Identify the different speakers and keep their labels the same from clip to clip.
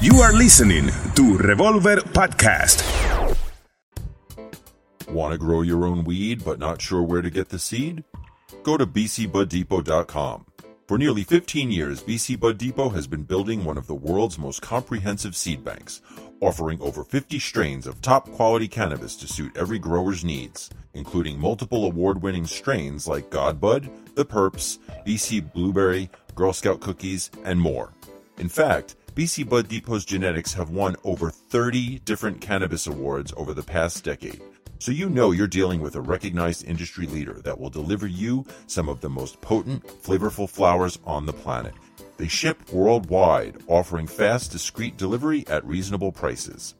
Speaker 1: You are listening to Revolver Podcast.
Speaker 2: Want to grow your own weed but not sure where to get the seed? Go to bcbuddepot.com. For nearly 15 years, BC Bud Depot has been building one of the world's most comprehensive seed banks, offering over 50 strains of top quality cannabis to suit every grower's needs, including multiple award winning strains like Godbud, The Purps, BC Blueberry, Girl Scout Cookies, and more. In fact, BC Bud Depot's genetics have won over 30 different cannabis awards over the past decade. So you know you're dealing with a recognized industry leader that will deliver you some of the most potent, flavorful flowers on the planet. They ship worldwide, offering fast, discreet delivery at reasonable prices.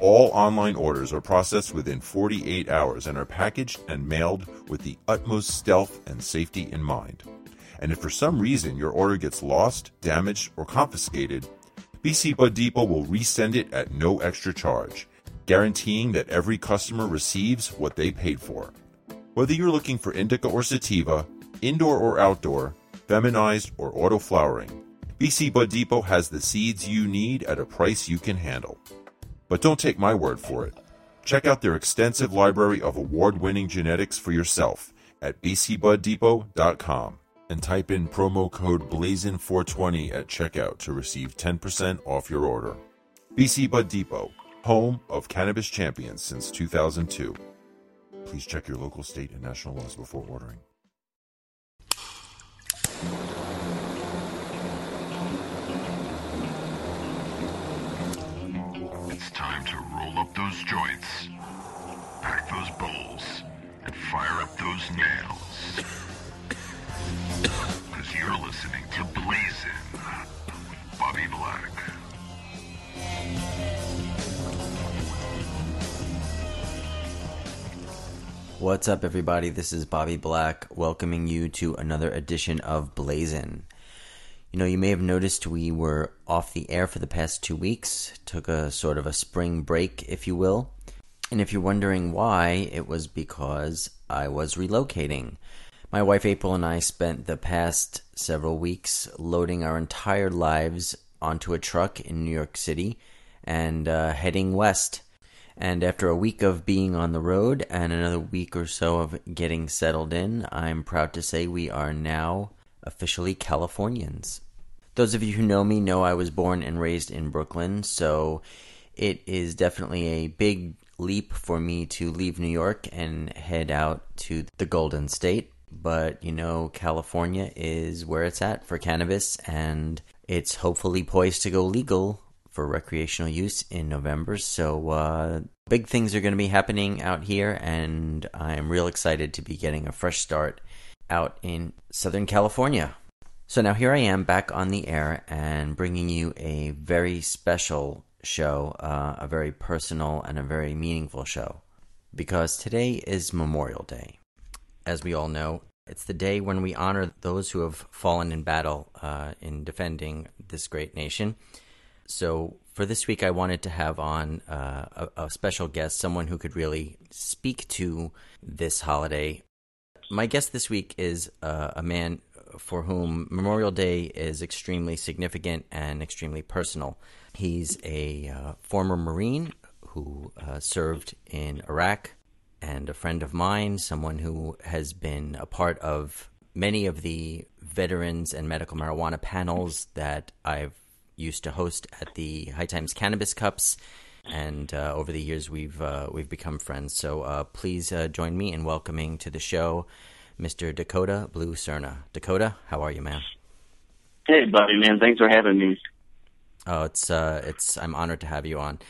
Speaker 2: All online orders are processed within 48 hours and are packaged and mailed with the utmost stealth and safety in mind. And if for some reason your order gets lost, damaged, or confiscated, BC Bud Depot will resend it at no extra charge, guaranteeing that every customer receives what they paid for. Whether you're looking for indica or sativa, indoor or outdoor, feminized or auto flowering, BC Bud Depot has the seeds you need at a price you can handle. But don't take my word for it. Check out their extensive library of award winning genetics for yourself at bcbuddepot.com and type in promo code BLAZIN420 at checkout to receive 10% off your order. BC Bud Depot, home of cannabis champions since 2002. Please check your local state and national laws before ordering.
Speaker 3: It's time to roll up those joints, pack those bowls, and fire up those nails. Because you're listening to Blazin' Bobby Black.
Speaker 4: What's up, everybody? This is Bobby Black welcoming you to another edition of Blazin'. You know, you may have noticed we were off the air for the past two weeks, took a sort of a spring break, if you will. And if you're wondering why, it was because I was relocating. My wife April and I spent the past several weeks loading our entire lives onto a truck in New York City and uh, heading west. And after a week of being on the road and another week or so of getting settled in, I'm proud to say we are now officially Californians. Those of you who know me know I was born and raised in Brooklyn, so it is definitely a big leap for me to leave New York and head out to the Golden State. But you know, California is where it's at for cannabis, and it's hopefully poised to go legal for recreational use in November. So, uh, big things are going to be happening out here, and I'm real excited to be getting a fresh start out in Southern California. So, now here I am back on the air and bringing you a very special show, uh, a very personal and a very meaningful show, because today is Memorial Day. As we all know, it's the day when we honor those who have fallen in battle uh, in defending this great nation. So for this week, I wanted to have on uh, a, a, special guest, someone who could really speak to this holiday. My guest this week is uh, a man for whom Memorial Day is extremely significant and extremely personal. He's a uh, former Marine who uh, served in Iraq and a friend of mine, someone who has been a part of many of the veterans and medical marijuana panels that I've used to host at the High Times Cannabis Cups, and uh, over the years we've uh, we've become friends. So uh, please uh, join me in welcoming to the show, Mr. Dakota Blue Serna. Dakota, how are you, man?
Speaker 5: Hey, buddy, man. Thanks for having me.
Speaker 4: Oh, it's uh, it's I'm honored to have you on.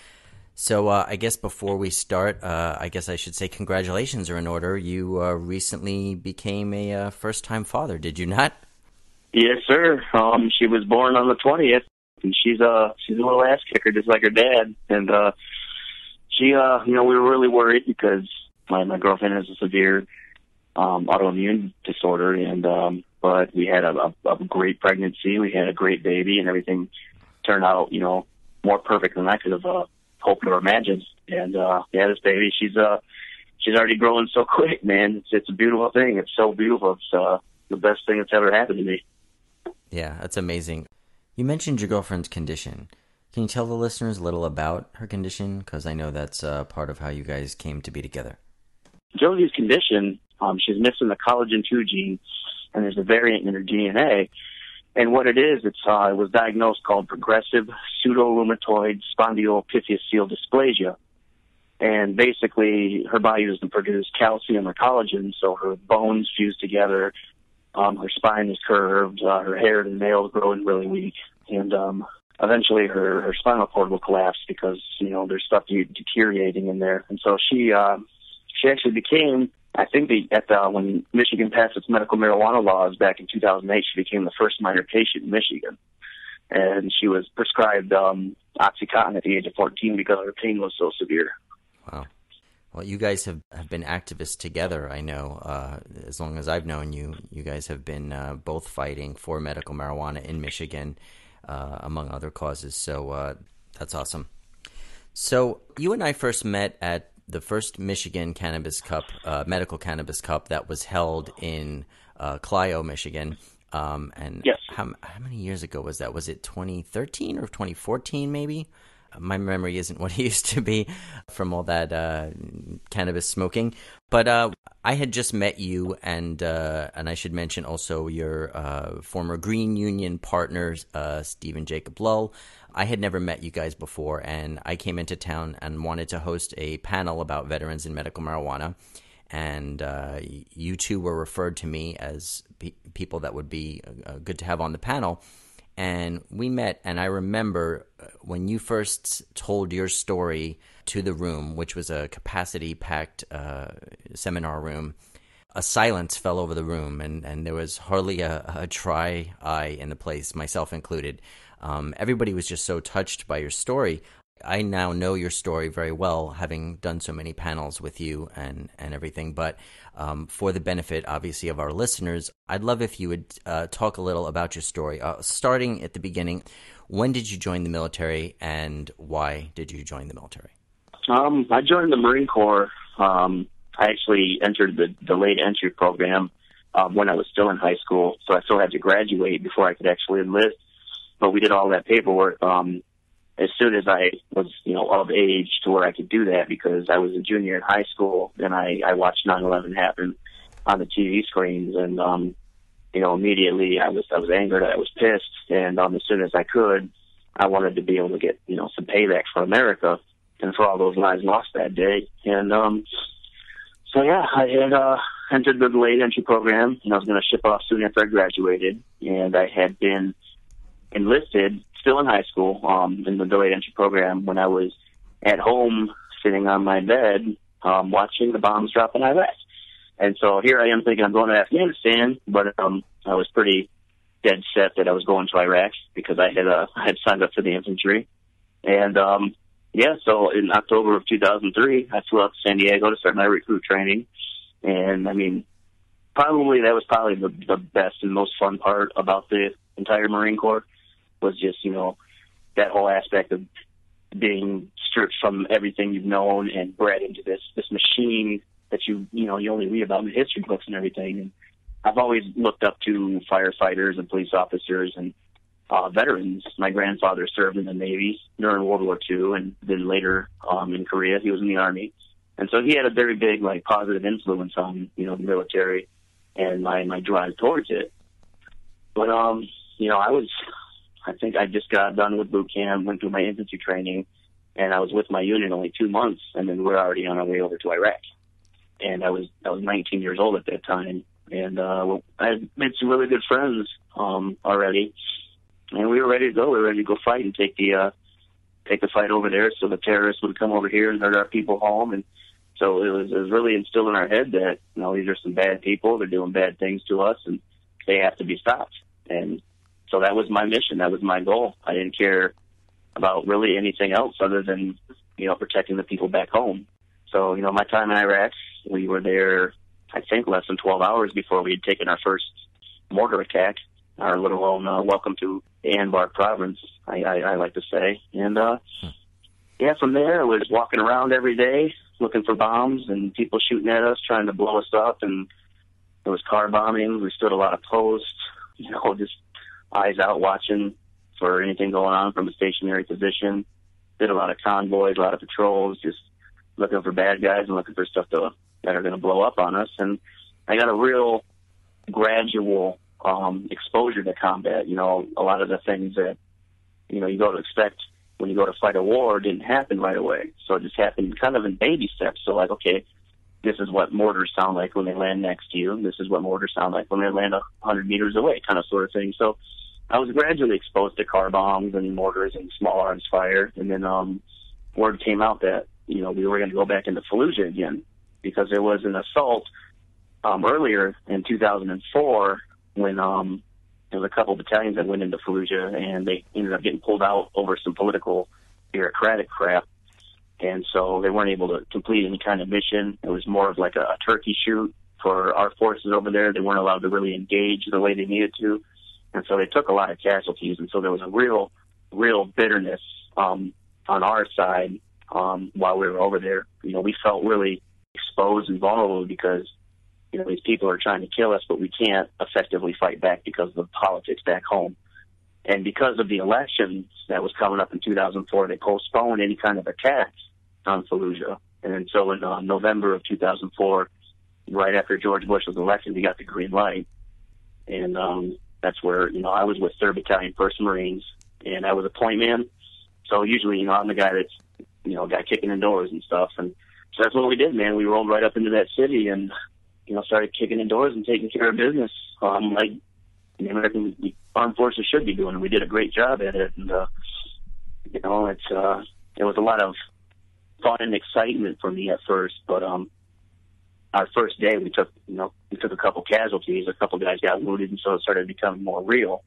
Speaker 4: So uh, I guess before we start, uh, I guess I should say congratulations are in order. You uh, recently became a first-time father, did you not?
Speaker 5: Yes, sir. Um, she was born on the twentieth and she's uh she's a little ass kicker just like her dad and uh she uh you know we were really worried because my my girlfriend has a severe um autoimmune disorder and um but we had a, a, a great pregnancy we had a great baby and everything turned out you know more perfect than i could have uh hoped or imagined and uh yeah this baby she's uh she's already growing so quick man it's it's a beautiful thing it's so beautiful it's uh the best thing that's ever happened to me
Speaker 4: yeah that's amazing you mentioned your girlfriend's condition. Can you tell the listeners a little about her condition? Because I know that's uh, part of how you guys came to be together.
Speaker 5: Josie's condition, um, she's missing the collagen 2 gene, and there's a variant in her DNA. And what it is, it's uh, it was diagnosed called progressive pseudo-rheumatoid spondyloepiphyseal dysplasia. And basically, her body doesn't produce calcium or collagen, so her bones fuse together. Um, her spine is curved, uh, her hair and nails growing really weak, and um, eventually her her spinal cord will collapse because you know there's stuff de- deteriorating in there. And so she uh, she actually became I think the, at the, when Michigan passed its medical marijuana laws back in 2008, she became the first minor patient in Michigan, and she was prescribed um, OxyContin at the age of 14 because her pain was so severe.
Speaker 4: Wow. Well, you guys have, have been activists together. I know, uh, as long as I've known you, you guys have been uh, both fighting for medical marijuana in Michigan, uh, among other causes. So uh, that's awesome. So you and I first met at the first Michigan Cannabis Cup, uh, Medical Cannabis Cup, that was held in uh, Clio, Michigan. Um, and
Speaker 5: yes.
Speaker 4: how, how many years ago was that? Was it 2013 or 2014, maybe? My memory isn't what it used to be from all that uh, cannabis smoking. But uh, I had just met you, and uh, and I should mention also your uh, former Green Union partners, uh, Stephen Jacob Lull. I had never met you guys before, and I came into town and wanted to host a panel about veterans in medical marijuana. And uh, you two were referred to me as pe- people that would be uh, good to have on the panel. And we met, and I remember uh, when you first told your story to the room, which was a capacity packed uh, seminar room a silence fell over the room, and, and there was hardly a, a dry eye in the place, myself included. Um, everybody was just so touched by your story. I now know your story very well, having done so many panels with you and, and everything. But um, for the benefit, obviously, of our listeners, I'd love if you would uh, talk a little about your story. Uh, starting at the beginning, when did you join the military and why did you join the military?
Speaker 5: Um, I joined the Marine Corps. Um, I actually entered the delayed entry program um, when I was still in high school, so I still had to graduate before I could actually enlist but we did all that paperwork um, as soon as I was, you know, of age to where I could do that because I was a junior in high school and I, I watched 9/11 happen on the TV screens and, um, you know, immediately I was I was angered, I was pissed, and um, as soon as I could, I wanted to be able to get, you know, some payback for America and for all those lives lost that day. And um, so yeah, I had uh, entered the delayed entry program and I was going to ship off soon after I graduated, and I had been enlisted, still in high school, um, in the delayed entry program when I was at home sitting on my bed, um, watching the bombs drop in Iraq. And so here I am thinking I'm going to Afghanistan, but um, I was pretty dead set that I was going to Iraq because I had uh, I had signed up for the infantry. And um, yeah, so in October of 2003, I flew out to San Diego to start my recruit training. And I mean, probably that was probably the, the best and most fun part about the entire Marine Corps was just, you know, that whole aspect of being stripped from everything you've known and bred into this this machine that you you know you only read about in the history books and everything. And I've always looked up to firefighters and police officers and uh, veterans. My grandfather served in the Navy during World War II, and then later um, in Korea, he was in the Army, and so he had a very big like positive influence on you know the military and my my drive towards it. But um, you know, I was I think I just got done with boot camp, went through my infantry training, and I was with my unit only two months, and then we're already on our way over to Iraq. And I was I was 19 years old at that time, and uh, I had made some really good friends um, already, and we were ready to go. We were ready to go fight and take the uh, take the fight over there, so the terrorists would come over here and hurt our people home. And so it was, it was really instilled in our head that you know these are some bad people. They're doing bad things to us, and they have to be stopped. And so that was my mission. That was my goal. I didn't care about really anything else other than, you know, protecting the people back home. So, you know, my time in Iraq, we were there, I think, less than 12 hours before we had taken our first mortar attack, our little own uh, welcome to Anbar province, I, I, I like to say. And, uh, yeah, from there, I was walking around every day looking for bombs and people shooting at us, trying to blow us up. And there was car bombing. We stood a lot of posts, you know, just eyes out watching for anything going on from a stationary position. Did a lot of convoys, a lot of patrols, just looking for bad guys and looking for stuff to, that are going to blow up on us. And I got a real gradual um, exposure to combat. You know, a lot of the things that you know you go to expect when you go to fight a war didn't happen right away. So it just happened kind of in baby steps. So like, okay, this is what mortars sound like when they land next to you. This is what mortars sound like when they land a hundred meters away, kind of sort of thing. So I was gradually exposed to car bombs and mortars and small arms fire, and then um, word came out that you know we were going to go back into Fallujah again because there was an assault um, earlier in 2004 when um, there was a couple of battalions that went into Fallujah and they ended up getting pulled out over some political bureaucratic crap and so they weren't able to complete any kind of mission. It was more of like a, a turkey shoot for our forces over there. They weren't allowed to really engage the way they needed to, and so they took a lot of casualties. And so there was a real, real bitterness um, on our side um, while we were over there. You know, we felt really exposed and vulnerable because you know these people are trying to kill us, but we can't effectively fight back because of the politics back home. And because of the elections that was coming up in 2004, they postponed any kind of attacks on Fallujah. And so in uh, November of 2004, right after George Bush was elected, we got the green light. And um, that's where, you know, I was with 3rd Battalion 1st Marines, and I was a point man. So usually, you know, I'm the guy that's, you know, guy kicking in doors and stuff. And so that's what we did, man. We rolled right up into that city and, you know, started kicking in doors and taking care of business. Um, like the American armed forces should be doing. We did a great job at it. And, uh, you know, it's, uh, it was a lot of fun and excitement for me at first, but, um, our first day we took, you know, we took a couple casualties, a couple guys got wounded, and so it started becoming more real.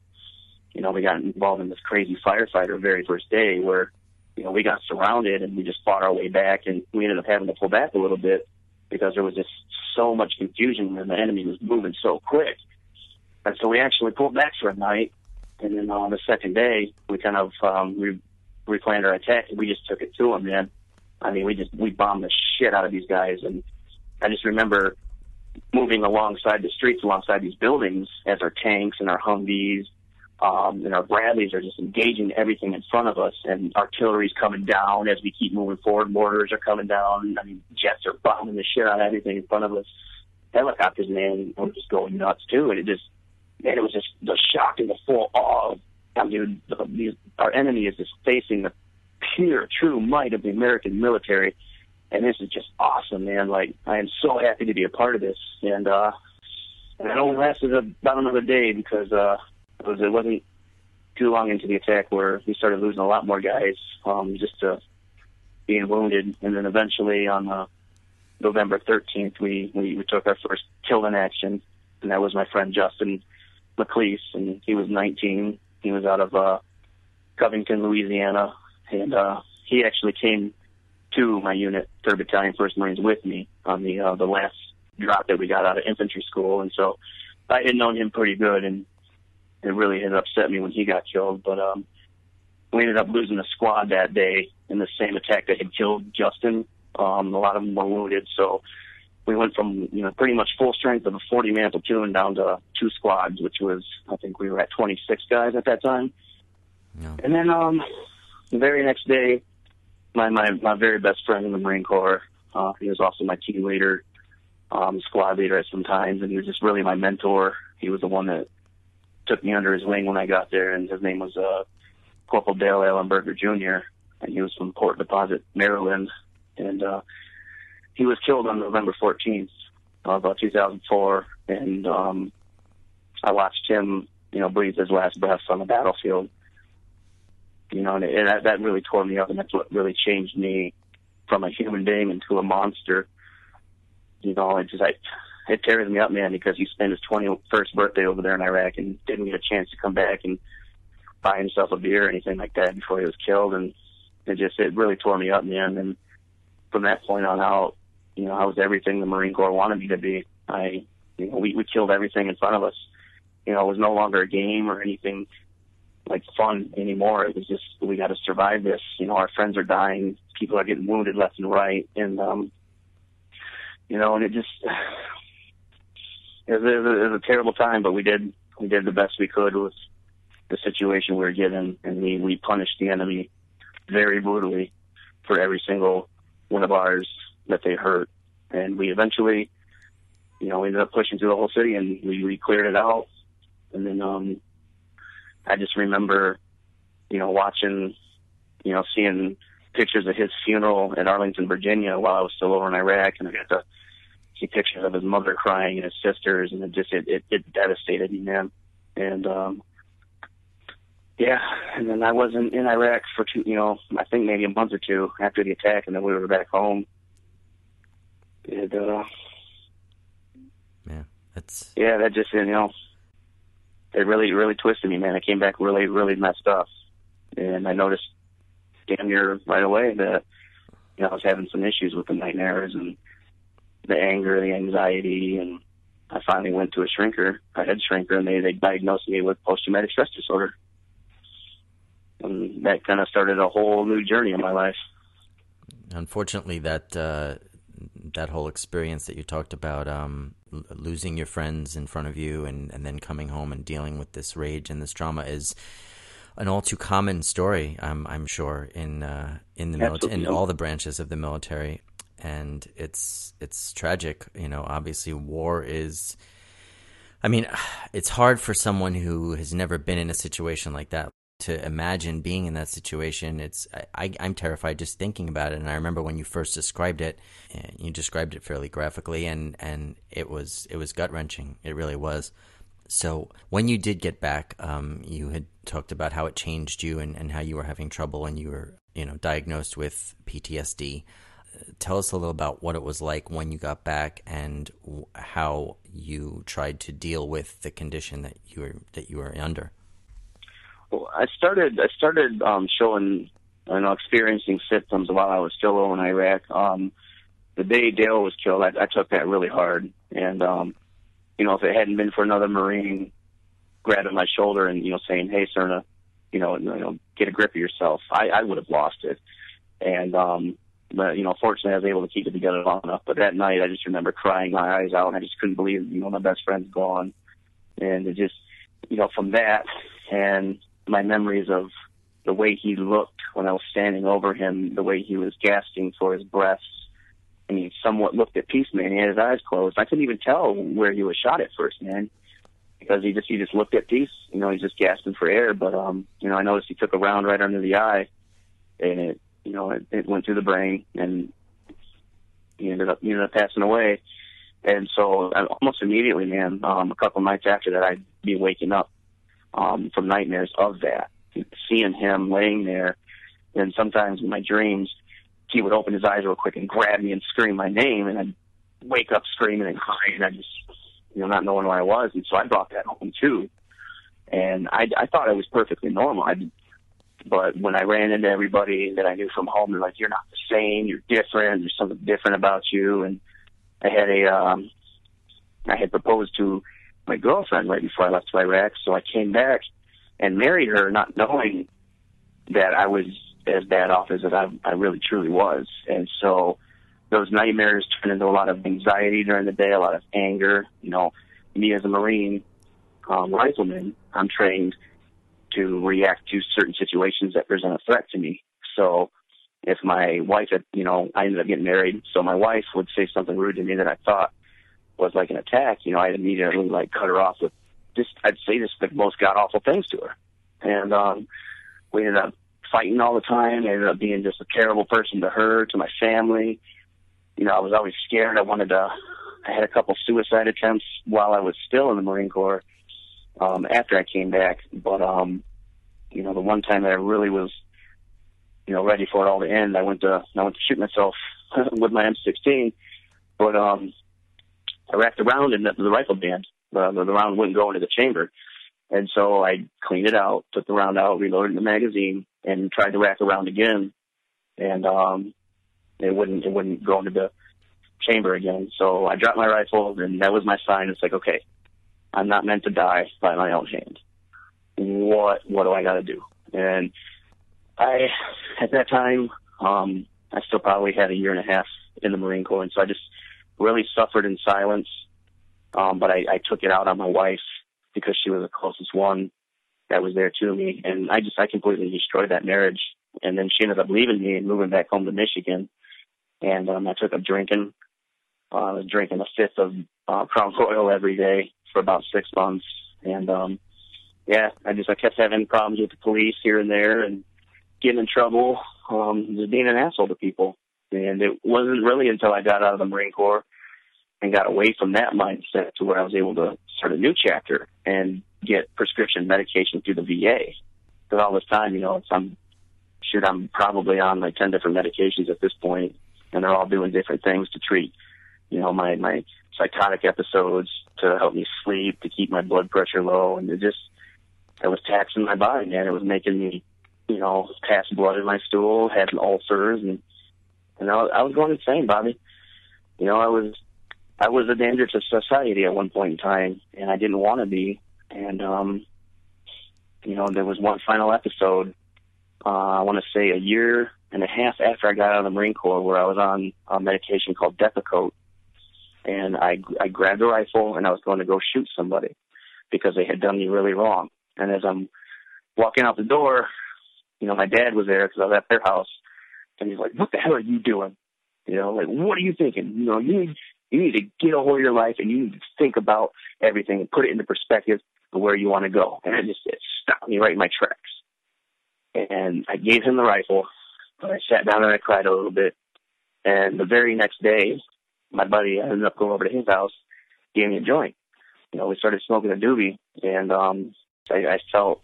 Speaker 5: You know, we got involved in this crazy firefighter very first day where, you know, we got surrounded and we just fought our way back and we ended up having to pull back a little bit because there was just so much confusion and the enemy was moving so quick. And so we actually pulled back for a night, and then on the second day, we kind of um, re- replanned our attack. And we just took it to them, man. I mean, we just we bombed the shit out of these guys, and I just remember moving alongside the streets, alongside these buildings, as our tanks and our Humvees um, and our Bradleys are just engaging everything in front of us, and artillery's coming down as we keep moving forward. Mortars are coming down. I mean, jets are bombing the shit out of everything in front of us. Helicopters, man, were just going nuts too, and it just and it was just the shock and the full awe of, I mean, the, the, our enemy is just facing the pure, true might of the American military. And this is just awesome, man. Like, I am so happy to be a part of this. And, uh, and it only lasted about another day because, uh, it, was, it wasn't too long into the attack where we started losing a lot more guys, um, just, uh, being wounded. And then eventually on, uh, November 13th, we, we, we took our first kill in action. And that was my friend Justin McLeese, and he was 19. He was out of uh, Covington, Louisiana, and uh, he actually came to my unit, Third Battalion, First Marines, with me on the uh, the last drop that we got out of infantry school, and so I had known him pretty good, and it really had upset me when he got killed. But um, we ended up losing a squad that day in the same attack that had killed Justin. Um, a lot of them were wounded, so we went from you know pretty much full strength of a 40 man platoon down to two squads, which was I think we were at 26 guys at that time.
Speaker 4: Yeah.
Speaker 5: And then um, the very next day, my my my very best friend in the Marine Corps, uh, he was also my team leader, um, squad leader at some times, and he was just really my mentor. He was the one that took me under his wing when I got there, and his name was uh, Corporal Dale A. Burger Jr. And he was from Port Deposit, Maryland, and uh, he was killed on November 14th of uh, 2004, and um, I watched him, you know, breathe his last breaths on the battlefield. You know, and, and that, that really tore me up, and that's what really changed me from a human being into a monster. You know, it just I, it tears me up, man, because he spent his 21st birthday over there in Iraq and didn't get a chance to come back and buy himself a beer or anything like that before he was killed, and it just it really tore me up, man. And from that point on out, you know, I was everything the Marine Corps wanted me to be. I, you know, we, we killed everything in front of us. You know, it was no longer a game or anything like fun anymore. It was just, we got to survive this. You know, our friends are dying. People are getting wounded left and right. And, um, you know, and it just, it was, it was, a, terrible time, but we did, we did the best we could with, the situation we were given, and we we punished the enemy very brutally for every single one of ours that they hurt, and we eventually, you know, ended up pushing through the whole city, and we, we cleared it out, and then um, I just remember, you know, watching, you know, seeing pictures of his funeral in Arlington, Virginia, while I was still over in Iraq, and I got to see pictures of his mother crying and his sisters, and it just it it, it devastated me, man. And um, yeah, and then I wasn't in Iraq for two, you know, I think maybe a month or two after the attack, and then we were back home. And uh,
Speaker 4: Yeah, that's
Speaker 5: yeah, that just you know, it really really twisted me, man. I came back really really messed up, and I noticed damn near right away that you know I was having some issues with the nightmares and the anger, and the anxiety, and I finally went to a shrinker, a head shrinker, and they they diagnosed me with post traumatic stress disorder, and that kind of started a whole new journey in my life.
Speaker 4: unfortunately that uh, that whole experience that you talked about, um, l- losing your friends in front of you, and, and then coming home and dealing with this rage and this trauma is an all too common story. I'm I'm sure in uh, in the military, in all the branches of the military, and it's it's tragic. You know, obviously, war is. I mean, it's hard for someone who has never been in a situation like that to imagine being in that situation. It's I, I'm terrified just thinking about it. And I remember when you first described it, you described it fairly graphically, and and it was it was gut wrenching. It really was. So when you did get back, um, you had talked about how it changed you and, and how you were having trouble and you were you know diagnosed with PTSD. Tell us a little about what it was like when you got back and how you tried to deal with the condition that you were that you were under.
Speaker 5: I started I started um, showing you know experiencing symptoms while I was still over in Iraq. Um, the day Dale was killed, I, I took that really hard, and um, you know if it hadn't been for another Marine grabbing my shoulder and you know saying, "Hey, Serna, you know, you know, get a grip of yourself," I, I would have lost it. And um, but you know, fortunately, I was able to keep it together long enough. But that night, I just remember crying my eyes out, and I just couldn't believe you know my best friend's gone, and it just you know from that and my memories of the way he looked when I was standing over him, the way he was gasping for his breaths, and he somewhat looked at peace, man. He had his eyes closed. I couldn't even tell where he was shot at first, man, because he just he just looked at peace. You know, he's just gasping for air. But um, you know, I noticed he took a round right under the eye, and it you know it, it went through the brain, and he ended up he ended up passing away. And so uh, almost immediately, man, um, a couple nights after that, I'd be waking up um, from nightmares of that, seeing him laying there. And sometimes in my dreams, he would open his eyes real quick and grab me and scream my name, and I'd wake up screaming and crying, and I just, you know, not knowing where I was. And so I brought that home too. And I, I thought I was perfectly normal. I, but when I ran into everybody that I knew from home, they're like, "You're not the same. You're different. There's something different about you." And I had a, um, I had proposed to my girlfriend right before I left Iraq. So I came back and married her, not knowing that I was as bad off as I, I really truly was. And so those nightmares turned into a lot of anxiety during the day, a lot of anger. You know, me as a Marine um, rifleman, I'm trained to react to certain situations that present a threat to me. So if my wife had, you know, I ended up getting married, so my wife would say something rude to me that I thought was like an attack, you know, I'd immediately like cut her off with just, I'd say just the most god awful things to her. And, um, we ended up fighting all the time. I ended up being just a terrible person to her, to my family. You know, I was always scared. I wanted to, I had a couple suicide attempts while I was still in the Marine Corps, um, after I came back. But, um, you know, the one time that I really was, you know, ready for it all to end, I went to, I went to shoot myself with my M16. But, um, I racked the round in the, the rifle band. The, the, the round wouldn't go into the chamber. And so I cleaned it out, took the round out, reloaded the magazine, and tried to rack around again. And um, it wouldn't it wouldn't go into the chamber again. So I dropped my rifle, and that was my sign. It's like, okay, I'm not meant to die by my own hand. What what do I got to do? And I at that time, um, I still probably had a year and a half in the Marine Corps, and so I just really suffered in silence. Um, but I, I took it out on my wife because she was the closest one. that was there to me, and I just I completely destroyed that marriage. And then she ended up leaving me and moving back home to Michigan, and um, I took up drinking. Uh, I was drinking a fifth of uh, Crown Royal every day for about six months, and um, yeah, I just I kept having problems with the police here and there, and getting in trouble, um, just being an asshole to people. And it wasn't really until I got out of the Marine Corps and got away from that mindset to where I was able to start a new chapter and get prescription medication through the VA. Because all this time, you know, it's, I'm shoot, I'm probably on like ten different medications at this point, and they're all doing different things to treat, you know, my my psychotic episodes to help me sleep, to keep my blood pressure low, and it just it was taxing my body, man. It was making me, you know, pass blood in my stool, had ulcers, and and I, I was going insane, Bobby. You know, I was I was a danger to society at one point in time, and I didn't want to be. And um, you know, there was one final episode. Uh, I want to say a year and a half after I got out of the Marine Corps, where I was on a medication called Depakote, and I I grabbed a rifle and I was going to go shoot somebody because they had done me really wrong. And as I'm walking out the door, you know, my dad was there because I was at their house, and he's like, "What the hell are you doing? You know, like, what are you thinking? You know, you need you need to get a hold of your life and you need to think about everything and put it into perspective of where you want to go." And it just it stopped me right in my tracks. And I gave him the rifle, but I sat down and I cried a little bit. And the very next day, my buddy ended up going over to his house, gave me a joint. You know, we started smoking a doobie, and um, I, I felt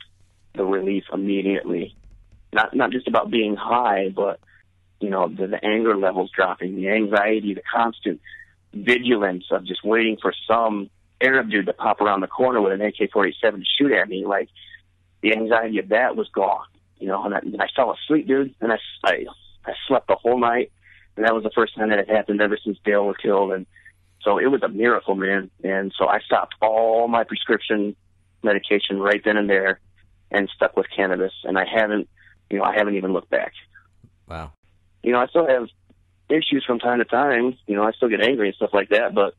Speaker 5: the relief immediately. Not not just about being high, but you know the, the anger levels dropping, the anxiety, the constant vigilance of just waiting for some Arab dude to pop around the corner with an AK-47 to shoot at me. Like the anxiety of that was gone, you know. And I, and I fell asleep, dude, and I, I I slept the whole night, and that was the first time that it happened ever since Dale was killed, and so it was a miracle, man. And so I stopped all my prescription medication right then and there and stuck with cannabis. And I haven't, you know, I haven't even looked back.
Speaker 4: Wow.
Speaker 5: You know, I still have issues from time to time. You know, I still get angry and stuff like that. But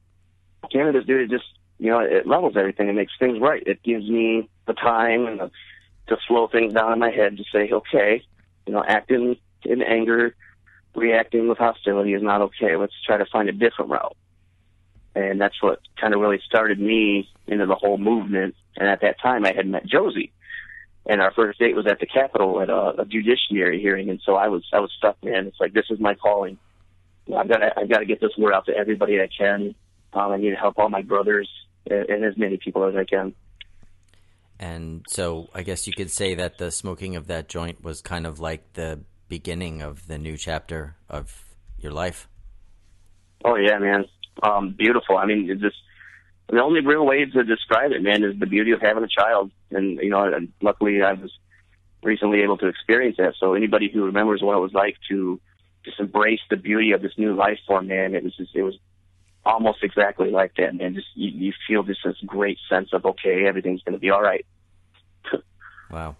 Speaker 5: cannabis, dude, it just, you know, it levels everything. It makes things right. It gives me the time and the, to slow things down in my head to say, okay, you know, acting in anger, reacting with hostility is not okay. Let's try to find a different route. And that's what kind of really started me into the whole movement and at that time, I had met Josie, and our first date was at the Capitol at a, a judiciary hearing. And so I was I was stuck, man. It's like this is my calling. I've got to I've got to get this word out to everybody I can. Um, I need to help all my brothers and, and as many people as I can.
Speaker 4: And so I guess you could say that the smoking of that joint was kind of like the beginning of the new chapter of your life.
Speaker 5: Oh yeah, man. Um, beautiful. I mean, it just the only real way to describe it, man, is the beauty of having a child. And you know, and luckily I was recently able to experience that. So anybody who remembers what it was like to just embrace the beauty of this new life form, man, it was just it was almost exactly like that, man. Just you, you feel just this great sense of okay, everything's going to be all right.
Speaker 4: wow.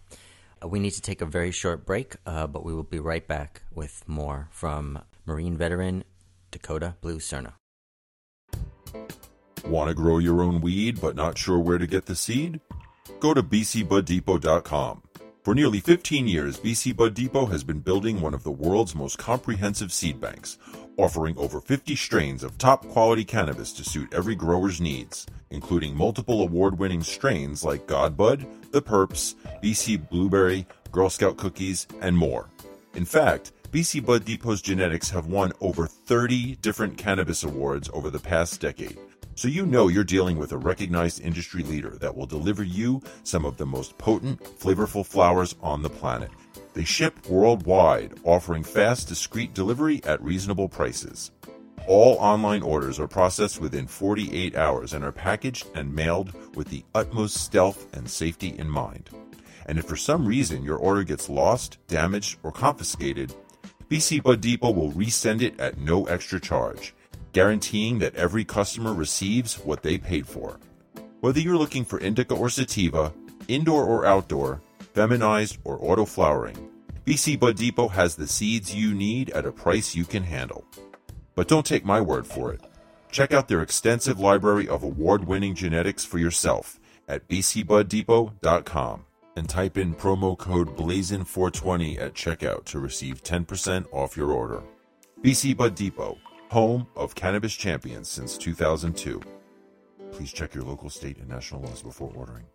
Speaker 4: Uh, we need to take a very short break, uh, but we will be right back with more from Marine veteran Dakota Blue Serna.
Speaker 2: Want to grow your own weed but not sure where to get the seed? Go to bcbuddepot.com. For nearly 15 years, BC Bud Depot has been building one of the world's most comprehensive seed banks, offering over 50 strains of top quality cannabis to suit every grower's needs, including multiple award winning strains like Godbud, The Purps, BC Blueberry, Girl Scout Cookies, and more. In fact, BC Bud Depot's genetics have won over 30 different cannabis awards over the past decade, so you know you're dealing with a recognized industry leader that will deliver you some of the most potent, flavorful flowers on the planet. They ship worldwide, offering fast, discreet delivery at reasonable prices. All online orders are processed within 48 hours and are packaged and mailed with the utmost stealth and safety in mind. And if for some reason your order gets lost, damaged, or confiscated, BC Bud Depot will resend it at no extra charge guaranteeing that every customer receives what they paid for. Whether you're looking for indica or sativa, indoor or outdoor, feminized or auto flowering, BC Bud Depot has the seeds you need at a price you can handle. But don't take my word for it. Check out their extensive library of award winning genetics for yourself at bcbuddepot.com. and type in promo code BLAZIN420 at checkout to receive 10% off your order. BC Bud Depot, home of cannabis champions since 2002. Please check your local state and national laws before ordering.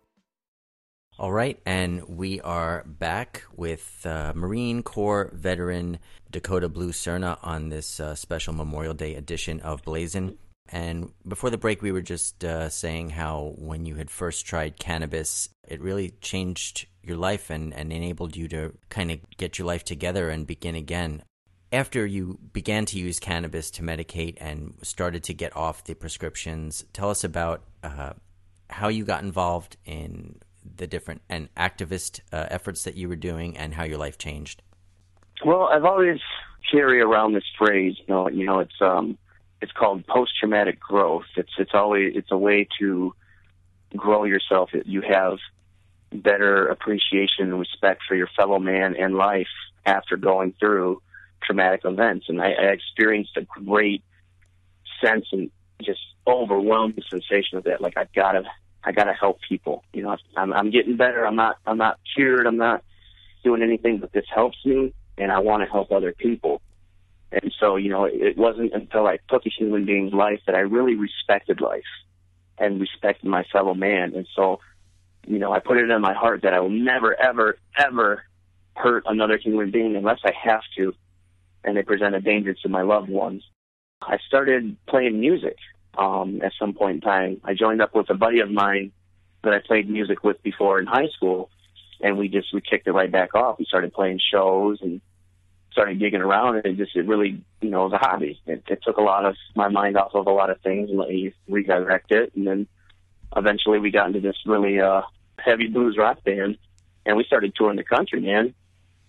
Speaker 4: All right, and we are back with uh, Marine Corps veteran Dakota Blue Serna on this uh, special Memorial Day edition of Blazin'. And before the break, we were just uh, saying how when you had first tried cannabis, it really changed your life and, and enabled you to kind of get your life together and begin again. After you began to use cannabis to medicate and started to get off the prescriptions, tell us about uh, how you got involved in the different and activist uh, efforts that you were doing and how your life changed.
Speaker 5: Well, I've always carry around this phrase. You know, you know, it's um, it's called post-traumatic growth. It's it's always it's a way to grow yourself. You have better appreciation and respect for your fellow man and life after going through traumatic events. And I, I experienced a great sense and just overwhelming sensation of that. Like I've got to, I got to help people. You know, I'm, I'm getting better. I'm not, I'm not cured. I'm not doing anything, but this helps me, and I want to help other people. And so, you know, it wasn't until I took a human being's life that I really respected life and respected my fellow man. And so, you know, I put it in my heart that I will never, ever, ever hurt another human being unless I have to and they present a danger to my loved ones. I started playing music um, at some point in time. I joined up with a buddy of mine that I played music with before in high school, and we just we kicked it right back off. We started playing shows and started gigging around, and it just it really you know was a hobby. It, it took a lot of my mind off of a lot of things and let me redirect it, and then eventually we got into this really uh, heavy blues rock band, and we started touring the country, man.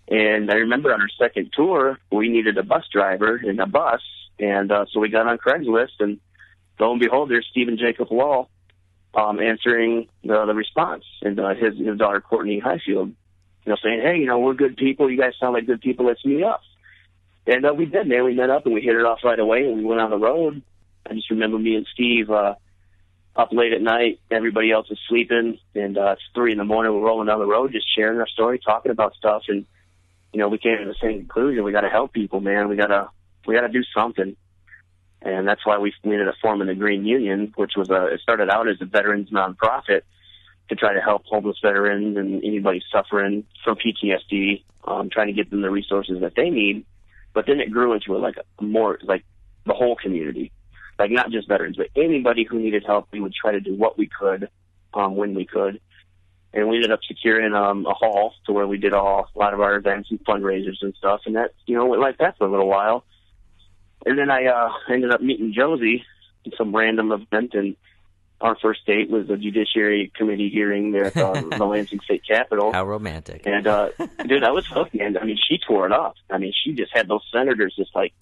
Speaker 5: And I remember on our second tour, we needed a bus driver and a bus. And uh, so we got on Craigslist, and lo and behold, there's Stephen Jacob Wall um, answering the, the response. And uh, his, his daughter, Courtney Highfield, you know, saying, hey, you know, we're good people. You guys sound like good people. Let's meet up. And uh, we did, man. We met up and we hit it off right away, and we went on the road. I just remember me and Steve uh, up late at night. Everybody else is sleeping, and uh, it's three in the morning. We're rolling down the road, just sharing our story, talking about stuff, and you know, we came to the same conclusion. We got to help people, man. We got to we got to do something, and that's why we, we ended up forming the Green Union, which was a it started out as a veterans nonprofit to try to help homeless veterans and anybody suffering from PTSD, um, trying to get them the resources that they need. But then it grew into a, like a more like the whole community, like not just veterans, but anybody who needed help. We would try to do what we could um, when we could and we ended up securing um, a hall to where we did all a lot of our events and fundraisers and stuff, and that you know went like that for a little while. And then I uh, ended up meeting Josie in some random event, and our first date was a Judiciary Committee hearing there at uh, the Lansing State Capitol.
Speaker 4: How romantic!
Speaker 5: And uh, dude, I was hooked, man. I mean, she tore it up. I mean, she just had those senators just like,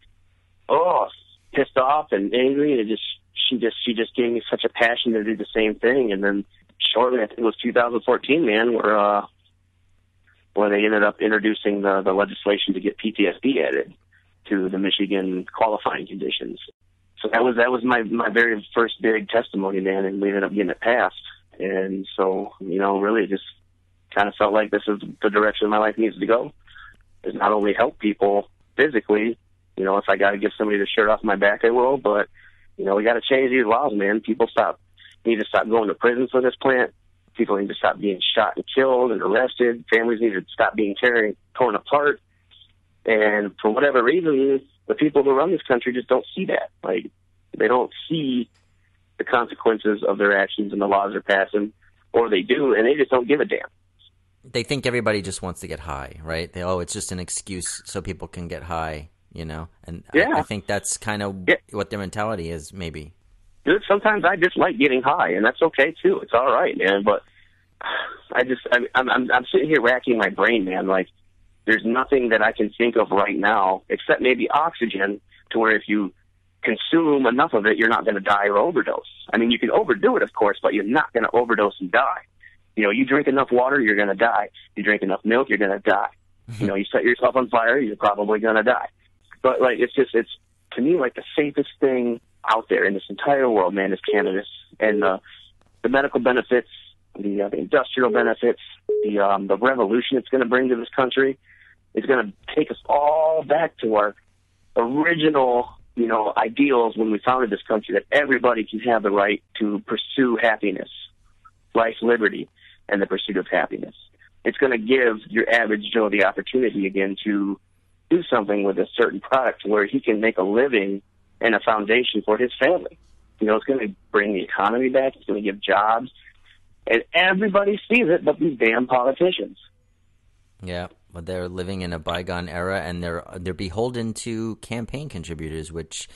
Speaker 5: oh, pissed off and angry, and it just she just she just gave me such a passion to do the same thing, and then shortly, I think it was 2014, man, where uh, where they ended up introducing the the legislation to get PTSD added to the Michigan qualifying conditions. So that was that was my my very first big testimony, man, and we ended up getting it passed. And so, you know, really, just kind of felt like this is the direction my life needs to go. Is not only help people physically, you know, if I got to give somebody the shirt off my back, I will. But you know, we got to change these laws, man. People stop need to stop going to prison for this plant. People need to stop being shot and killed and arrested. Families need to stop being tearing, torn apart. And for whatever reason, the people who run this country just don't see that. Like, they don't see the consequences of their actions and the laws they're passing, or they do, and they just don't give a damn.
Speaker 4: They think everybody just wants to get high, right? They oh, it's just an excuse so people can get high, you know. And
Speaker 5: yeah.
Speaker 4: I, I think that's kind of
Speaker 5: yeah.
Speaker 4: what their mentality is, maybe
Speaker 5: dude, sometimes I just like getting high, and that's okay too. It's all right, man. But I just, I'm, I'm, I'm sitting here racking my brain, man. Like, there's nothing that I can think of right now except maybe oxygen, to where if you consume enough of it, you're not going to die or overdose. I mean, you can overdo it, of course, but you're not going to overdose and die. You know, you drink enough water, you're going to die. You drink enough milk, you're going to die. you know, you set yourself on fire, you're probably going to die. But like, it's just, it's to me like the safest thing out there in this entire world, man, is cannabis. And uh, the medical benefits the, uh, the industrial benefits, the um, the revolution it's going to bring to this country. It's going to take us all back to our original, you know, ideals when we founded this country. That everybody can have the right to pursue happiness, life, liberty, and the pursuit of happiness. It's going to give your average Joe the opportunity again to do something with a certain product where he can make a living and a foundation for his family. You know, it's going to bring the economy back. It's going to give jobs. And everybody sees it but these damn politicians.
Speaker 4: Yeah, but they're living in a bygone era and they're they're beholden to campaign contributors, which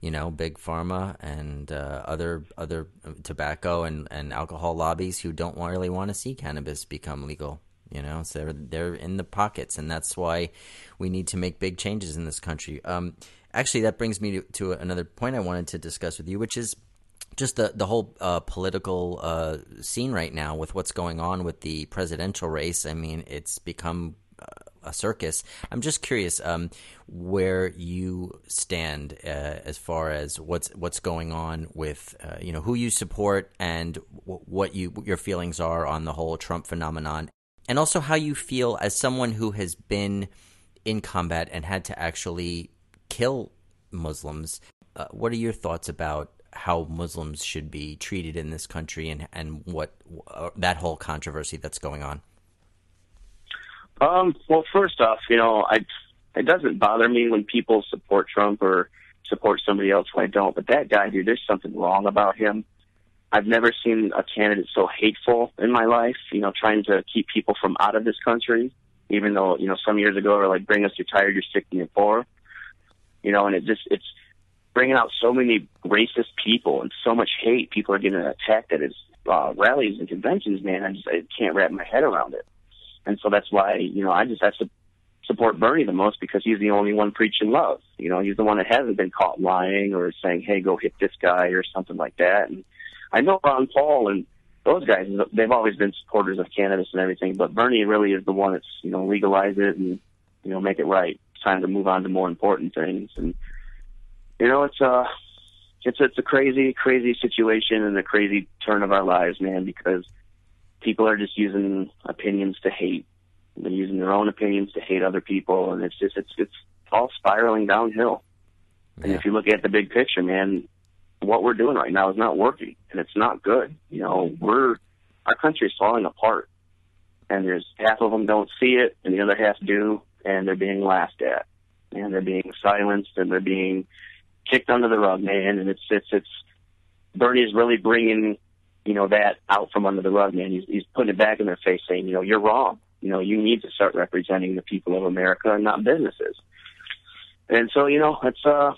Speaker 4: you know, big pharma and uh, other other tobacco and, and alcohol lobbies who don't really want to see cannabis become legal. You know, so they're they're in the pockets, and that's why we need to make big changes in this country. Um, actually, that brings me to, to, another point I wanted to discuss with you, which is just the the whole uh, political uh, scene right now with what's going on with the presidential race. I mean, it's become uh, a circus. I'm just curious um, where you stand uh, as far as what's what's going on with uh, you know who you support and w- what you what your feelings are on the whole Trump phenomenon and also how you feel as someone who has been in combat and had to actually kill Muslims. Uh, what are your thoughts about how Muslims should be treated in this country and and what uh, that whole controversy that's going on?
Speaker 5: Um, well, first off, you know, I it doesn't bother me when people support Trump or support somebody else when I don't. But that guy, dude, there's something wrong about him. I've never seen a candidate so hateful in my life, you know, trying to keep people from out of this country, even though, you know, some years ago they were like, bring us, you're tired, you're sick, and you're poor. You know, and it just, it's bringing out so many racist people and so much hate. People are getting attacked at his uh, rallies and conventions, man. I just, I can't wrap my head around it. And so that's why, you know, I just have to support Bernie the most because he's the only one preaching love. You know, he's the one that hasn't been caught lying or saying, hey, go hit this guy or something like that. And, I know Ron Paul and those guys, they've always been supporters of cannabis and everything, but Bernie really is the one that's, you know, legalize it and, you know, make it right. Time to move on to more important things. And, you know, it's, uh, it's, it's a crazy, crazy situation and a crazy turn of our lives, man, because people are just using opinions to hate. They're using their own opinions to hate other people. And it's just, it's, it's all spiraling downhill. Yeah. And if you look at the big picture, man, what we're doing right now is not working and it's not good. You know, we're, our country is falling apart and there's half of them don't see it and the other half do and they're being laughed at and they're being silenced and they're being kicked under the rug, man. And it's, it's, it's, Bernie is really bringing, you know, that out from under the rug, man. He's, he's putting it back in their face saying, you know, you're wrong. You know, you need to start representing the people of America and not businesses. And so, you know, it's, uh,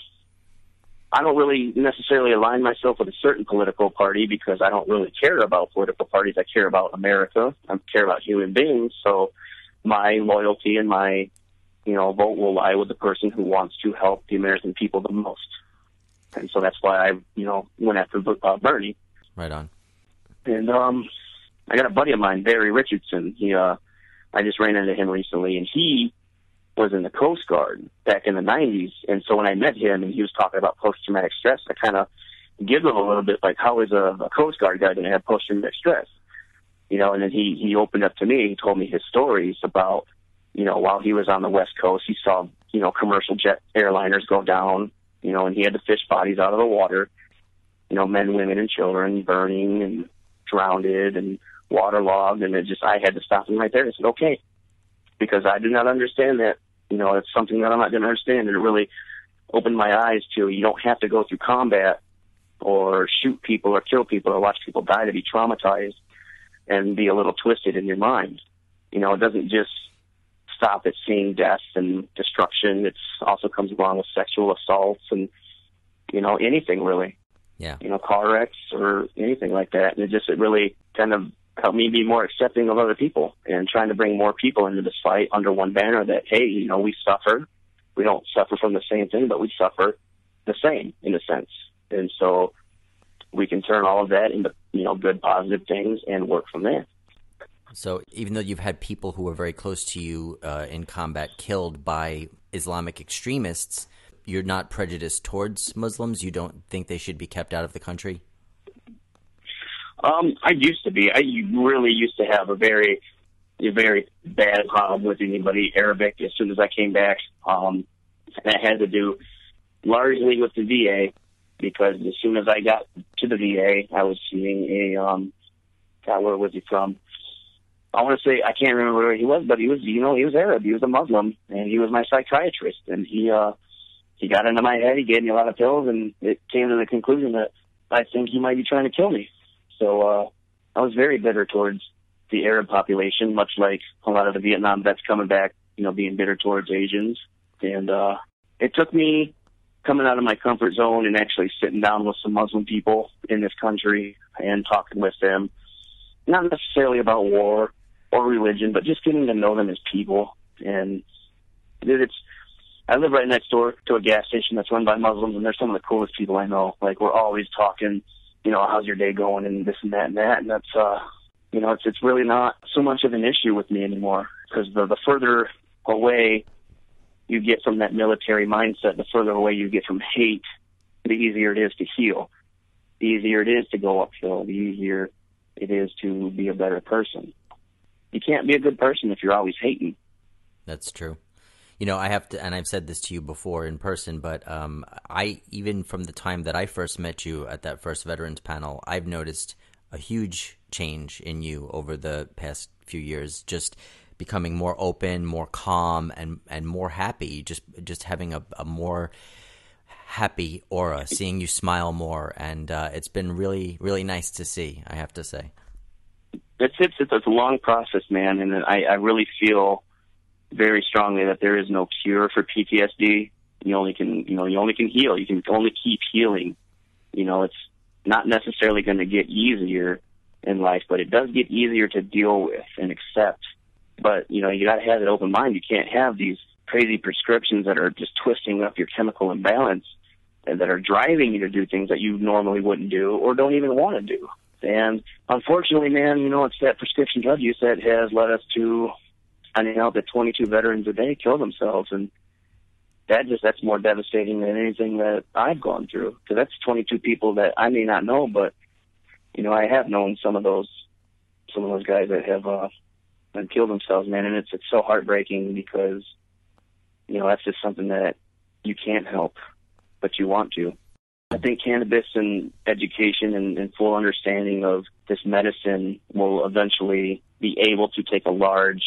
Speaker 5: I don't really necessarily align myself with a certain political party because I don't really care about political parties. I care about America. I care about human beings. So my loyalty and my, you know, a vote will lie with the person who wants to help the American people the most. And so that's why I, you know, went after uh, Bernie.
Speaker 4: Right on.
Speaker 5: And um, I got a buddy of mine, Barry Richardson. He, uh, I just ran into him recently, and he was in the Coast Guard back in the 90s. And so when I met him and he was talking about post traumatic stress, I kind of giggled a little bit like, how is a, a Coast Guard guy going to have post traumatic stress? You know, and then he, he opened up to me. He told me his stories about, you know, while he was on the West Coast, he saw, you know, commercial jet airliners go down, you know, and he had to fish bodies out of the water, you know, men, women, and children burning and drowned and waterlogged. And it just, I had to stop him right there. I said, okay, because I do not understand that you know, it's something that I'm not going to understand. And it really opened my eyes to you don't have to go through combat or shoot people or kill people or watch people die to be traumatized and be a little twisted in your mind. You know, it doesn't just stop at seeing death and destruction. It also comes along with sexual assaults and, you know, anything really.
Speaker 4: Yeah.
Speaker 5: You know, car wrecks or anything like that. And it just, it really kind of help me be more accepting of other people and trying to bring more people into this fight under one banner that, hey, you know, we suffer. We don't suffer from the same thing, but we suffer the same in a sense. And so we can turn all of that into, you know, good positive things and work from there.
Speaker 4: So even though you've had people who are very close to you uh, in combat killed by Islamic extremists, you're not prejudiced towards Muslims. You don't think they should be kept out of the country.
Speaker 5: Um, I used to be. I really used to have a very, a very bad problem with anybody Arabic as soon as I came back. Um, and that had to do largely with the VA because as soon as I got to the VA, I was seeing a, um, God, where was he from? I want to say I can't remember where he was, but he was, you know, he was Arab. He was a Muslim, and he was my psychiatrist. And he, uh, he got into my head. He gave me a lot of pills, and it came to the conclusion that I think he might be trying to kill me. So uh, I was very bitter towards the Arab population, much like a lot of the Vietnam vets coming back, you know, being bitter towards Asians. And uh, it took me coming out of my comfort zone and actually sitting down with some Muslim people in this country and talking with them, not necessarily about war or religion, but just getting to know them as people. And dude, it's I live right next door to a gas station that's run by Muslims, and they're some of the coolest people I know. Like we're always talking, you know, how's your day going, and this and that and that, and that's, uh, you know, it's it's really not so much of an issue with me anymore because the the further away you get from that military mindset, the further away you get from hate, the easier it is to heal. The easier it is to go uphill. The easier it is to be a better person. You can't be a good person if you're always hating.
Speaker 4: That's true. You know, I have to, and I've said this to you before in person, but um, I even from the time that I first met you at that first veterans panel, I've noticed a huge change in you over the past few years. Just becoming more open, more calm, and and more happy. Just just having a, a more happy aura, seeing you smile more, and uh, it's been really really nice to see. I have to say.
Speaker 5: It's it's it's a long process, man, and I I really feel very strongly that there is no cure for PTSD. You only can, you know, you only can heal. You can only keep healing. You know, it's not necessarily going to get easier in life, but it does get easier to deal with and accept. But, you know, you got to have an open mind. You can't have these crazy prescriptions that are just twisting up your chemical imbalance and that are driving you to do things that you normally wouldn't do or don't even want to do. And unfortunately, man, you know, it's that prescription drug use that has led us to finding out that 22 veterans a day kill themselves, and that just that's more devastating than anything that I've gone through. Because that's 22 people that I may not know, but you know I have known some of those some of those guys that have uh, and killed themselves, man, and it's it's so heartbreaking because you know that's just something that you can't help, but you want to. I think cannabis and education and, and full understanding of this medicine will eventually be able to take a large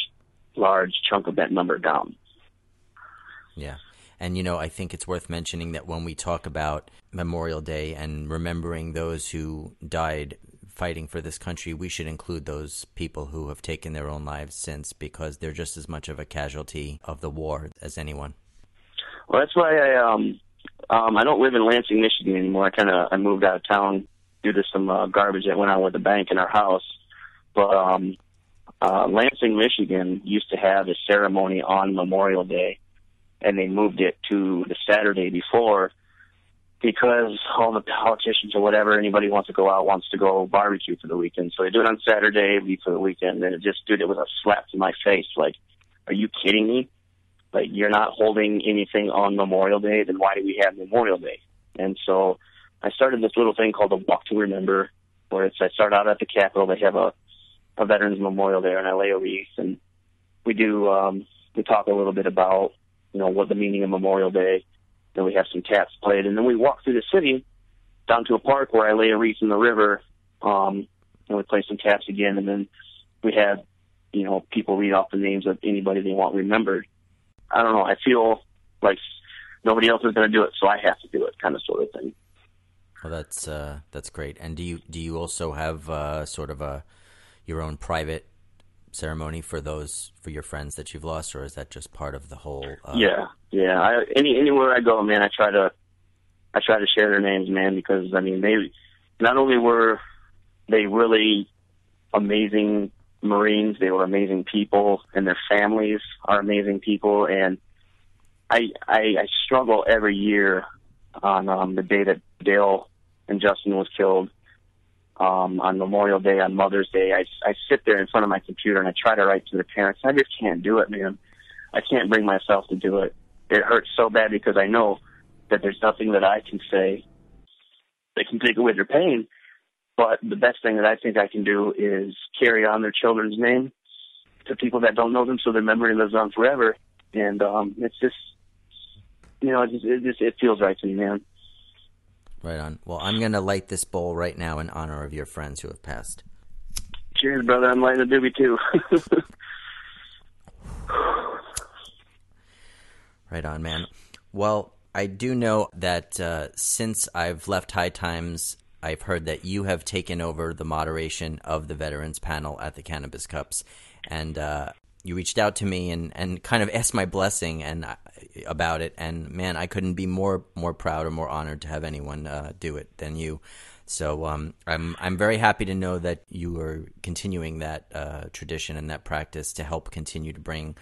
Speaker 5: large chunk of that number down.
Speaker 4: Yeah. And, you know, I think it's worth mentioning that when we talk about Memorial Day and remembering those who died fighting for this country, we should include those people who have taken their own lives since because they're just as much of a casualty of the war as anyone.
Speaker 5: Well, that's why I um um I don't live in Lansing, Michigan anymore. I kind of I moved out of town due to some uh, garbage that went on with the bank in our house. But um uh, Lansing, Michigan used to have a ceremony on Memorial Day, and they moved it to the Saturday before because all the politicians or whatever, anybody wants to go out wants to go barbecue for the weekend. So they do it on Saturday, leave for the weekend, and it just, dude, it was a slap to my face. Like, are you kidding me? Like, you're not holding anything on Memorial Day, then why do we have Memorial Day? And so I started this little thing called the Walk to Remember, where it's I start out at the Capitol. They have a a Veterans Memorial there, and I lay a wreath, and we do um, we talk a little bit about you know what the meaning of Memorial Day. Then we have some taps played, and then we walk through the city down to a park where I lay a wreath in the river, um, and we play some taps again, and then we have you know people read off the names of anybody they want remembered. I don't know. I feel like nobody else is going to do it, so I have to do it, kind of sort of thing.
Speaker 4: Well, that's uh, that's great. And do you do you also have uh, sort of a your own private ceremony for those for your friends that you've lost, or is that just part of the whole?
Speaker 5: Uh... Yeah, yeah. I, any anywhere I go, man, I try to I try to share their names, man, because I mean they not only were they really amazing Marines, they were amazing people, and their families are amazing people, and I I, I struggle every year on um, the day that Dale and Justin was killed um, on Memorial Day, on Mother's Day, I, I sit there in front of my computer and I try to write to the parents. I just can't do it, man. I can't bring myself to do it. It hurts so bad because I know that there's nothing that I can say that can take away their pain. But the best thing that I think I can do is carry on their children's name to people that don't know them, so their memory lives on forever. And um, it's just, you know, it just, it just it feels right to me, man.
Speaker 4: Right on. Well, I'm going to light this bowl right now in honor of your friends who have passed.
Speaker 5: Cheers, brother. I'm lighting a doobie too.
Speaker 4: right on, man. Well, I do know that uh, since I've left High Times, I've heard that you have taken over the moderation of the veterans panel at the Cannabis Cups, and uh, you reached out to me and, and kind of asked my blessing and uh, about it. And man, I couldn't be more more proud or more honored to have anyone uh, do it than you. So um, I'm I'm very happy to know that you are continuing that uh, tradition and that practice to help continue to bring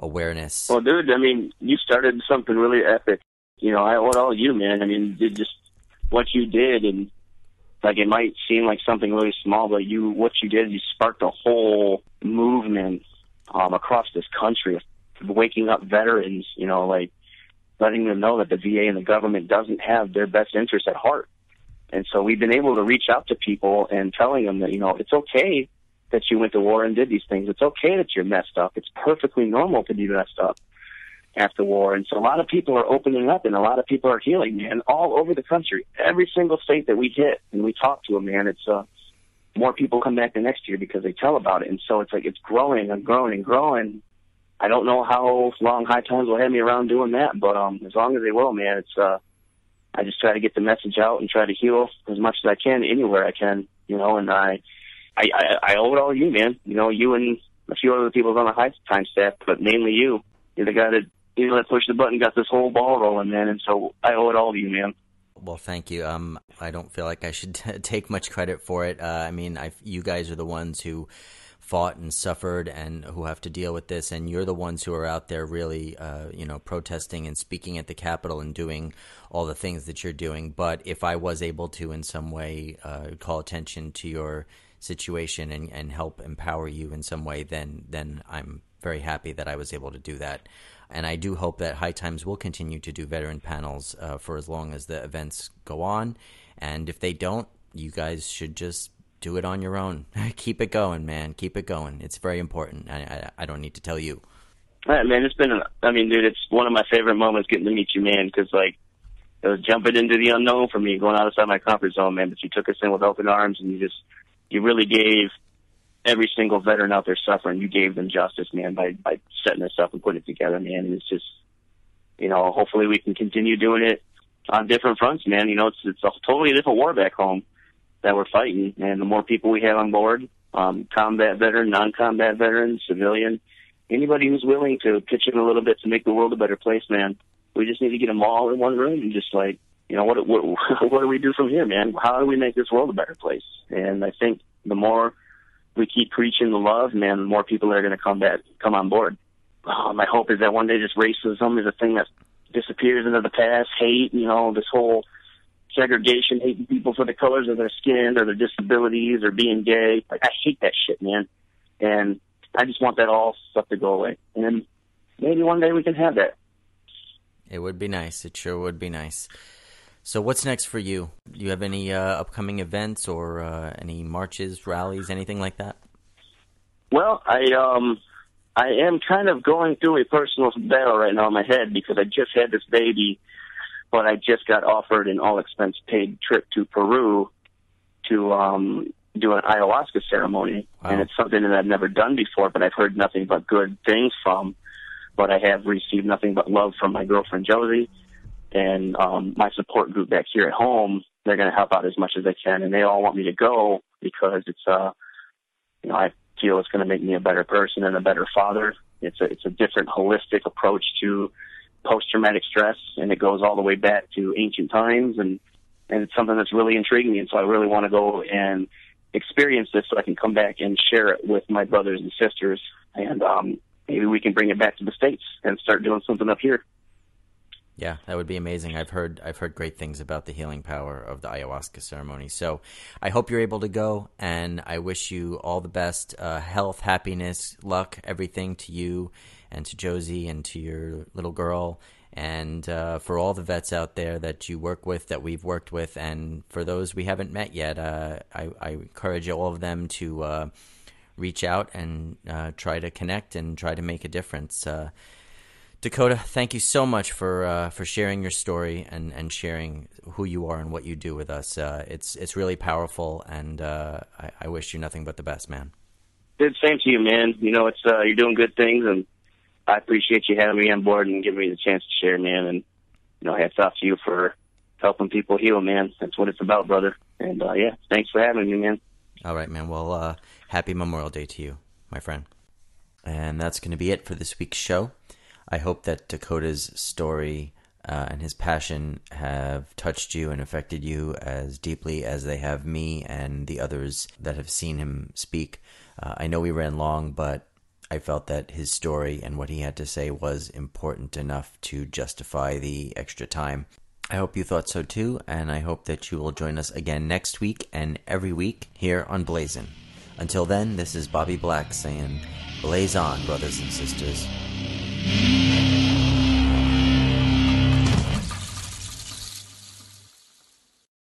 Speaker 4: awareness.
Speaker 5: Well, dude, I mean, you started something really epic. You know, I owe it all you, man. I mean, just what you did, and like it might seem like something really small, but you what you did, you sparked a whole movement um, across this country of waking up veterans. You know, like letting them know that the VA and the government doesn't have their best interest at heart. And so we've been able to reach out to people and telling them that, you know, it's okay that you went to war and did these things. It's okay that you're messed up. It's perfectly normal to be messed up after war. And so a lot of people are opening up and a lot of people are healing, man, all over the country. Every single state that we hit and we talk to them, man, it's, uh, more people come back the next year because they tell about it. And so it's like, it's growing and growing and growing. I don't know how long High Times will have me around doing that, but, um, as long as they will, man, it's, uh, I just try to get the message out and try to heal as much as I can anywhere I can, you know, and I, I, I, I owe it all to you, man. You know, you and a few other people on the High Times staff, but mainly you. You're the guy that, you know, that pushed the button, got this whole ball rolling, man. And so I owe it all to you, man.
Speaker 4: Well, thank you. Um, I don't feel like I should take much credit for it. Uh, I mean, I, you guys are the ones who fought and suffered and who have to deal with this and you're the ones who are out there really uh, you know protesting and speaking at the capitol and doing all the things that you're doing but if i was able to in some way uh, call attention to your situation and, and help empower you in some way then then i'm very happy that i was able to do that and i do hope that high times will continue to do veteran panels uh, for as long as the events go on and if they don't you guys should just do it on your own. Keep it going, man. Keep it going. It's very important. I, I, I don't need to tell you.
Speaker 5: Right, man. It's been, I mean, dude, it's one of my favorite moments getting to meet you, man, because, like, it was jumping into the unknown for me, going outside my comfort zone, man. But you took us in with open arms, and you just, you really gave every single veteran out there suffering, you gave them justice, man, by by setting this up and putting it together, man. And it's just, you know, hopefully we can continue doing it on different fronts, man. You know, it's it's a totally different war back home that we're fighting, and the more people we have on board, um, combat veteran, non-combat veteran, civilian, anybody who's willing to pitch in a little bit to make the world a better place, man. We just need to get them all in one room and just like, you know, what what what do we do from here, man? How do we make this world a better place? And I think the more we keep preaching the love, man, the more people are going to come back, come on board. Uh, my hope is that one day just racism is a thing that disappears into the past. Hate, you know, this whole segregation, hating people for the colors of their skin or their disabilities or being gay. Like I hate that shit, man. And I just want that all stuff to go away. And maybe one day we can have that.
Speaker 4: It would be nice. It sure would be nice. So what's next for you? Do you have any uh, upcoming events or uh, any marches, rallies, anything like that?
Speaker 5: Well, I um I am kind of going through a personal battle right now in my head because I just had this baby but I just got offered an all expense paid trip to Peru to um, do an ayahuasca ceremony, wow. and it's something that I've never done before, but I've heard nothing but good things from. But I have received nothing but love from my girlfriend Josie and um, my support group back here at home. They're going to help out as much as they can, and they all want me to go because it's uh, you know, I feel it's going to make me a better person and a better father. It's a it's a different holistic approach to post traumatic stress, and it goes all the way back to ancient times, and and it's something that's really intriguing me, and So I really want to go and experience this so I can come back and share it with my brothers and sisters, and um, maybe we can bring it back to the states and start doing something up here.
Speaker 4: Yeah, that would be amazing. I've heard I've heard great things about the healing power of the ayahuasca ceremony. So, I hope you're able to go, and I wish you all the best, uh, health, happiness, luck, everything to you and to Josie and to your little girl. And uh, for all the vets out there that you work with, that we've worked with, and for those we haven't met yet, uh, I, I, encourage all of them to uh, reach out and uh, try to connect and try to make a difference. Uh, Dakota, thank you so much for uh, for sharing your story and, and sharing who you are and what you do with us. it's it's really powerful, and I, I wish you nothing but the best, man.
Speaker 5: Good, same to you, man. You know, it's you're doing good things, and I appreciate you having me on board and giving me the chance to share, man. And you know, hats off to you for helping people heal, man. That's what it's about, brother. And uh, yeah, thanks for having me, man.
Speaker 4: All right, man. Well, uh, happy Memorial Day to you, my friend. And that's going to be it for this week's show. I hope that Dakota's story uh, and his passion have touched you and affected you as deeply as they have me and the others that have seen him speak. Uh, I know we ran long, but I felt that his story and what he had to say was important enough to justify the extra time. I hope you thought so too, and I hope that you will join us again next week and every week here on Blazin. Until then, this is Bobby Black saying, Blaze on, brothers and sisters. Yeah.